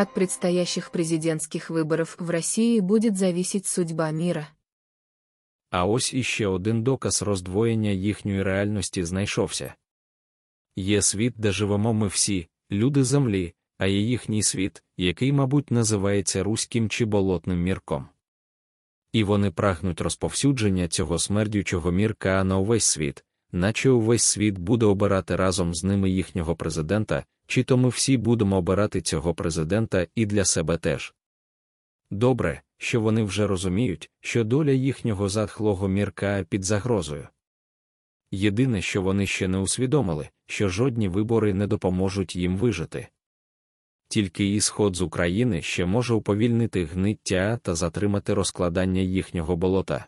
От предстоящих президентских выборов в России будет зависеть судьба мира. А ось іще один доказ роздвоєння їхньої реальності знайшовся. Є світ, де живемо ми всі, люди землі, а є їхній світ, який, мабуть, називається руським чи болотним мірком. І вони прагнуть розповсюдження цього смердючого мірка на увесь світ, наче увесь світ буде обирати разом з ними їхнього президента, чи то ми всі будемо обирати цього президента і для себе теж. Добре, що вони вже розуміють, що доля їхнього затхлого мірка під загрозою. Єдине, що вони ще не усвідомили, що жодні вибори не допоможуть їм вижити. Тільки ісход з України ще може уповільнити гниття та затримати розкладання їхнього болота.